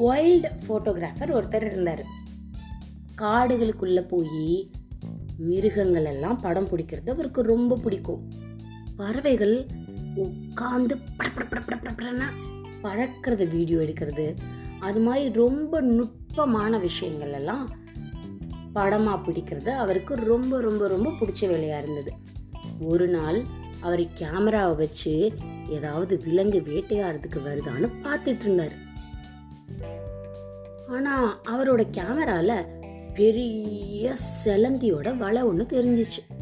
Wild photographer ஒருத்தர் இருந்தார். காடுகளுக்குள்ளே போய் மிருகங்கள் எல்லாம் படம் பிடிக்கிறது அவருக்கு ரொம்ப பிடிக்கும். பறவைகள் உட்காந்து பறக்கிறத வீடியோ எடுக்கிறது. அது மாதிரி ரொம்ப நுட்பமான விஷயங்கள் எல்லாம் படமாக பிடிக்கிறது அவருக்கு ரொம்ப ரொம்ப ரொம்ப பிடிச்ச வேலையாக இருந்தது. ஒரு நாள் அவர் கேமராவை வச்சு ஏதாவது விலங்கு வேட்டையாடுறதுக்கு வருதான்னு பார்த்துட்டு இருந்தார். ஆனால் அவரோட கேமரால பெரிய செலந்தியோட வலை ஒன்று தெரிஞ்சிச்சு.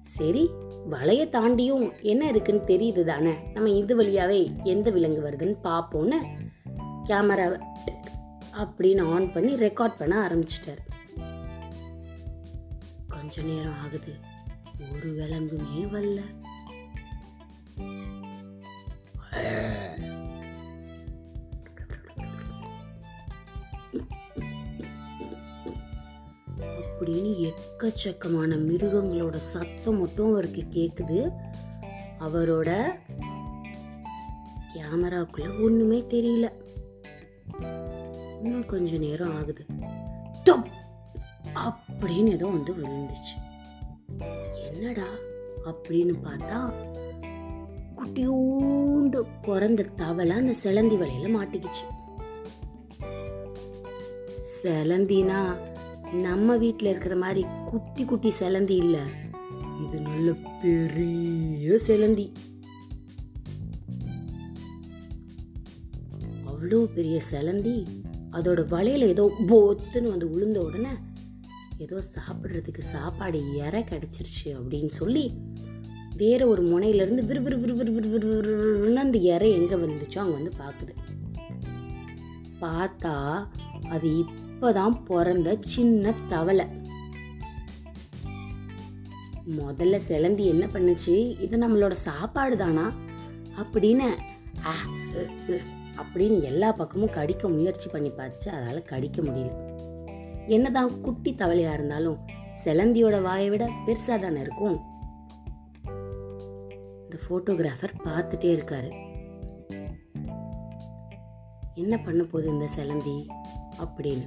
சரி வலையை தாண்டியும் என்ன இருக்குன்னு தெரியுது தானே? நம்ம இது வழியாவே எந்த விலங்கு வருதுன்னு பார்ப்போன்னு கேமராவை அப்படின்னு ஆன் பண்ணி ரெக்கார்ட் பண்ண ஆரம்பிச்சிட்டாரு. கொஞ்ச நேரம் ஆகுது. ஒரு விலங்குமே வரல. அப்படின்னு எக்கச்சக்கமான மிருகங்களோட சத்தம் மட்டும் அவருக்கு கேட்குது அவரோட கேமராக்குள்ள ஒண்ணுமே தெரியல. இன்னும் கொஞ்ச நேரம் ஆகுது. அப்படின்னு ஏதோ வந்து விழுந்துச்சு. என்னடா அப்படின்னு பார்த்தா குட்டியூண்டு பிறந்த தவளை அந்த செலந்தி வலையில மாட்டிக்கிச்சு. செலந்தினா நம்ம வீட்டில் இருக்கிற மாதிரி குட்டி குட்டி செலந்தி இல்லை. இது நல்ல பெரிய செலந்தி. அவ்வளோ பெரிய செலந்தி. அதோட வலையில் ஏதோ போத்துன்னு வந்து உளுந்த உடனே ஏதோ சாப்பிட்றதுக்கு சாப்பாடு இற கிடச்சிருச்சு அப்படின்னு சொல்லி வேற ஒரு முனையில இருந்து விறு விறு விறு விறு விறு விறு விறுன்னு அந்த இறை எங்கே வந்துச்சோ அங்கே வந்து பார்க்குது பார்த்தா அது இப்பதான் பிறந்த சின்ன தவளை. முதல்ல சிலந்தி என்ன பண்ணுச்சு? இது நம்மளோட சாப்பாடு தானா அப்படின்னு அப்படின்னு எல்லா பக்கமும் கடிக்க முயற்சி பண்ணி பார்த்து அதால் கடிக்க முடியல. என்னதான் குட்டி தவளையா இருந்தாலும் சிலந்தியோட வாயை விட பெருசா தானே இருக்கும்? இந்த போட்டோகிராஃபர் பார்த்துட்டே இருக்காரு. என்ன பண்ண போகுது இந்த சிலந்தி? அப்படின்னு.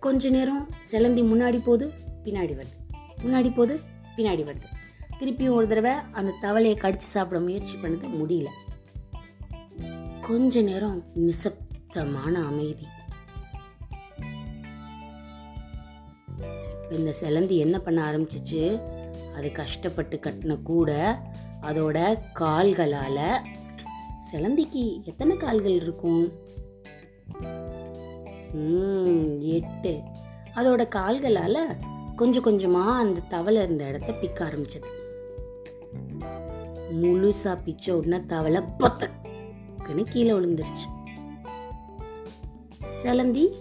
கொஞ்ச நேரம் சிலந்தி முன்னாடி போகுது பின்னாடி வருது. முன்னாடி போகுது பின்னாடி வருது. திருப்பியும் ஒரு தடவை அந்த தவளையை கடிச்சு சாப்பிட முயற்சி பண்ணது முடியல. கொஞ்ச நேரம் நிசப்தமான அமைதி. இந்த சிலந்தி என்ன பண்ண ஆரம்பிச்சிச்சு? அது கஷ்டப்பட்டு கட்டின கூட அதோட கால்களால சிலந்திக்கு எத்தனை கால்கள் இருக்கும்? எட்டு. அதோட கால்களால கொஞ்சம் கொஞ்சமா அந்த தவளை இருந்த இடத்த பிக்க ஆரம்பிச்சது. முழுசா பிச்ச உடனே தவளை பத்தக்குன்னு கீழே விழுந்துருச்சு. சிலந்தி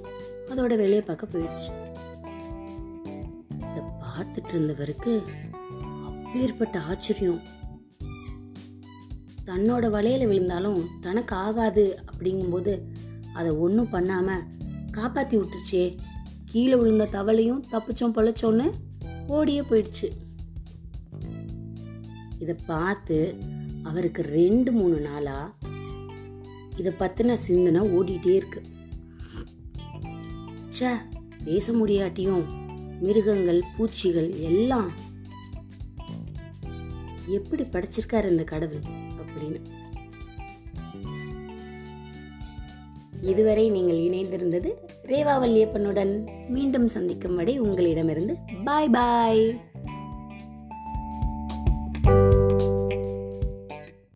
அதோட வெளியே பார்க்க போயிடுச்சு. இதை பார்த்துட்டு இருந்தவருக்கு அப்பேற்பட்ட ஆச்சரியம். தன்னோட வலையில விழுந்தாலும் தனக்கு ஆகாது அப்படிங்கும்போது அதை ஒன்றும் பண்ணாமல் காப்பாத்தி விட்டுருச்சே கீழே விழுந்த தவளையும் தப்பிச்சோம் பொழைச்சோன்னு ஓடியே போயிடுச்சு. இதை பார்த்து அவருக்கு ரெண்டு மூணு நாளா இதை பத்தின சிந்தனை ஓடிட்டே இருக்கு. ச்சே பேச முடியாட்டியும் மிருகங்கள் பூச்சிகள் எல்லாம் எப்படி படைச்சிருக்காரு இந்த கடவுள் அப்படின்னு. இதுவரை நீங்கள் இணைந்திருந்தது ரேவா வல்லியப்பனுடன் மீண்டும் சந்திக்கும் வரை உங்களிடமிருந்து பாய் பாய்